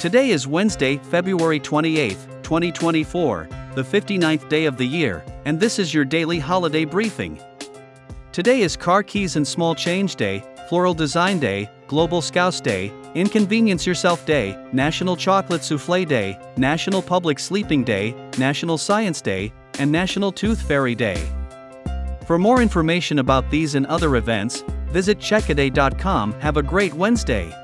Today is Wednesday, February 28, 2024, the 59th day of the year, and this is your daily holiday briefing. Today is Car Keys and Small Change Day, Floral Design Day, Global Scouse Day, Inconvenience Yourself Day, National Chocolate Souffle Day, National Public Sleeping Day, National Science Day, and National Tooth Fairy Day. For more information about these and other events, visit checkiday.com. Have a great Wednesday.